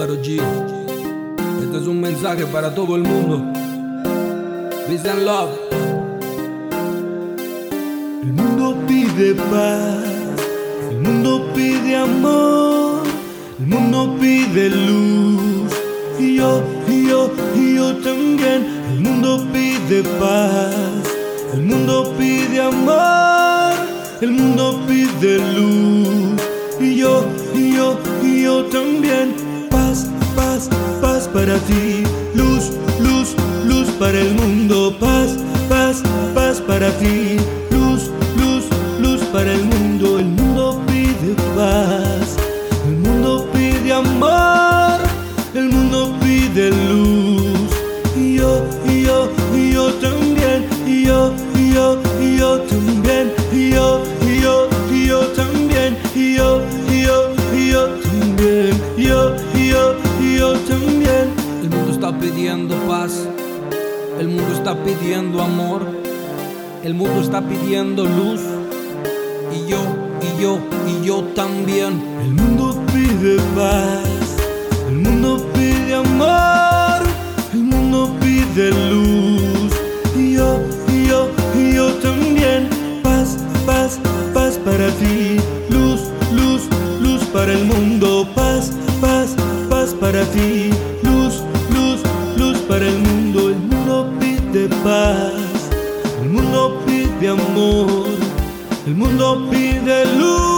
Pero G, este es un mensaje para todo el mundo. Peace and love. El mundo pide paz, el mundo pide amor, el mundo pide luz. Y yo, y yo, y yo también. El mundo pide paz, el mundo pide amor, el mundo pide luz. Para ti. Luz, luz, luz para el mundo. Paz, paz, paz para ti. Pidiendo paz. El mundo está pidiendo amor. El mundo está pidiendo luz. Y yo, y yo, y yo también. El mundo pide paz, el mundo pide amor, el mundo pide luz. Y yo, y yo, y yo también. Paz, paz, paz para ti. Luz, luz, luz para el mundo. Paz, paz, paz para ti. Para el mundo. El mundo pide paz, el mundo pide amor, el mundo pide luz.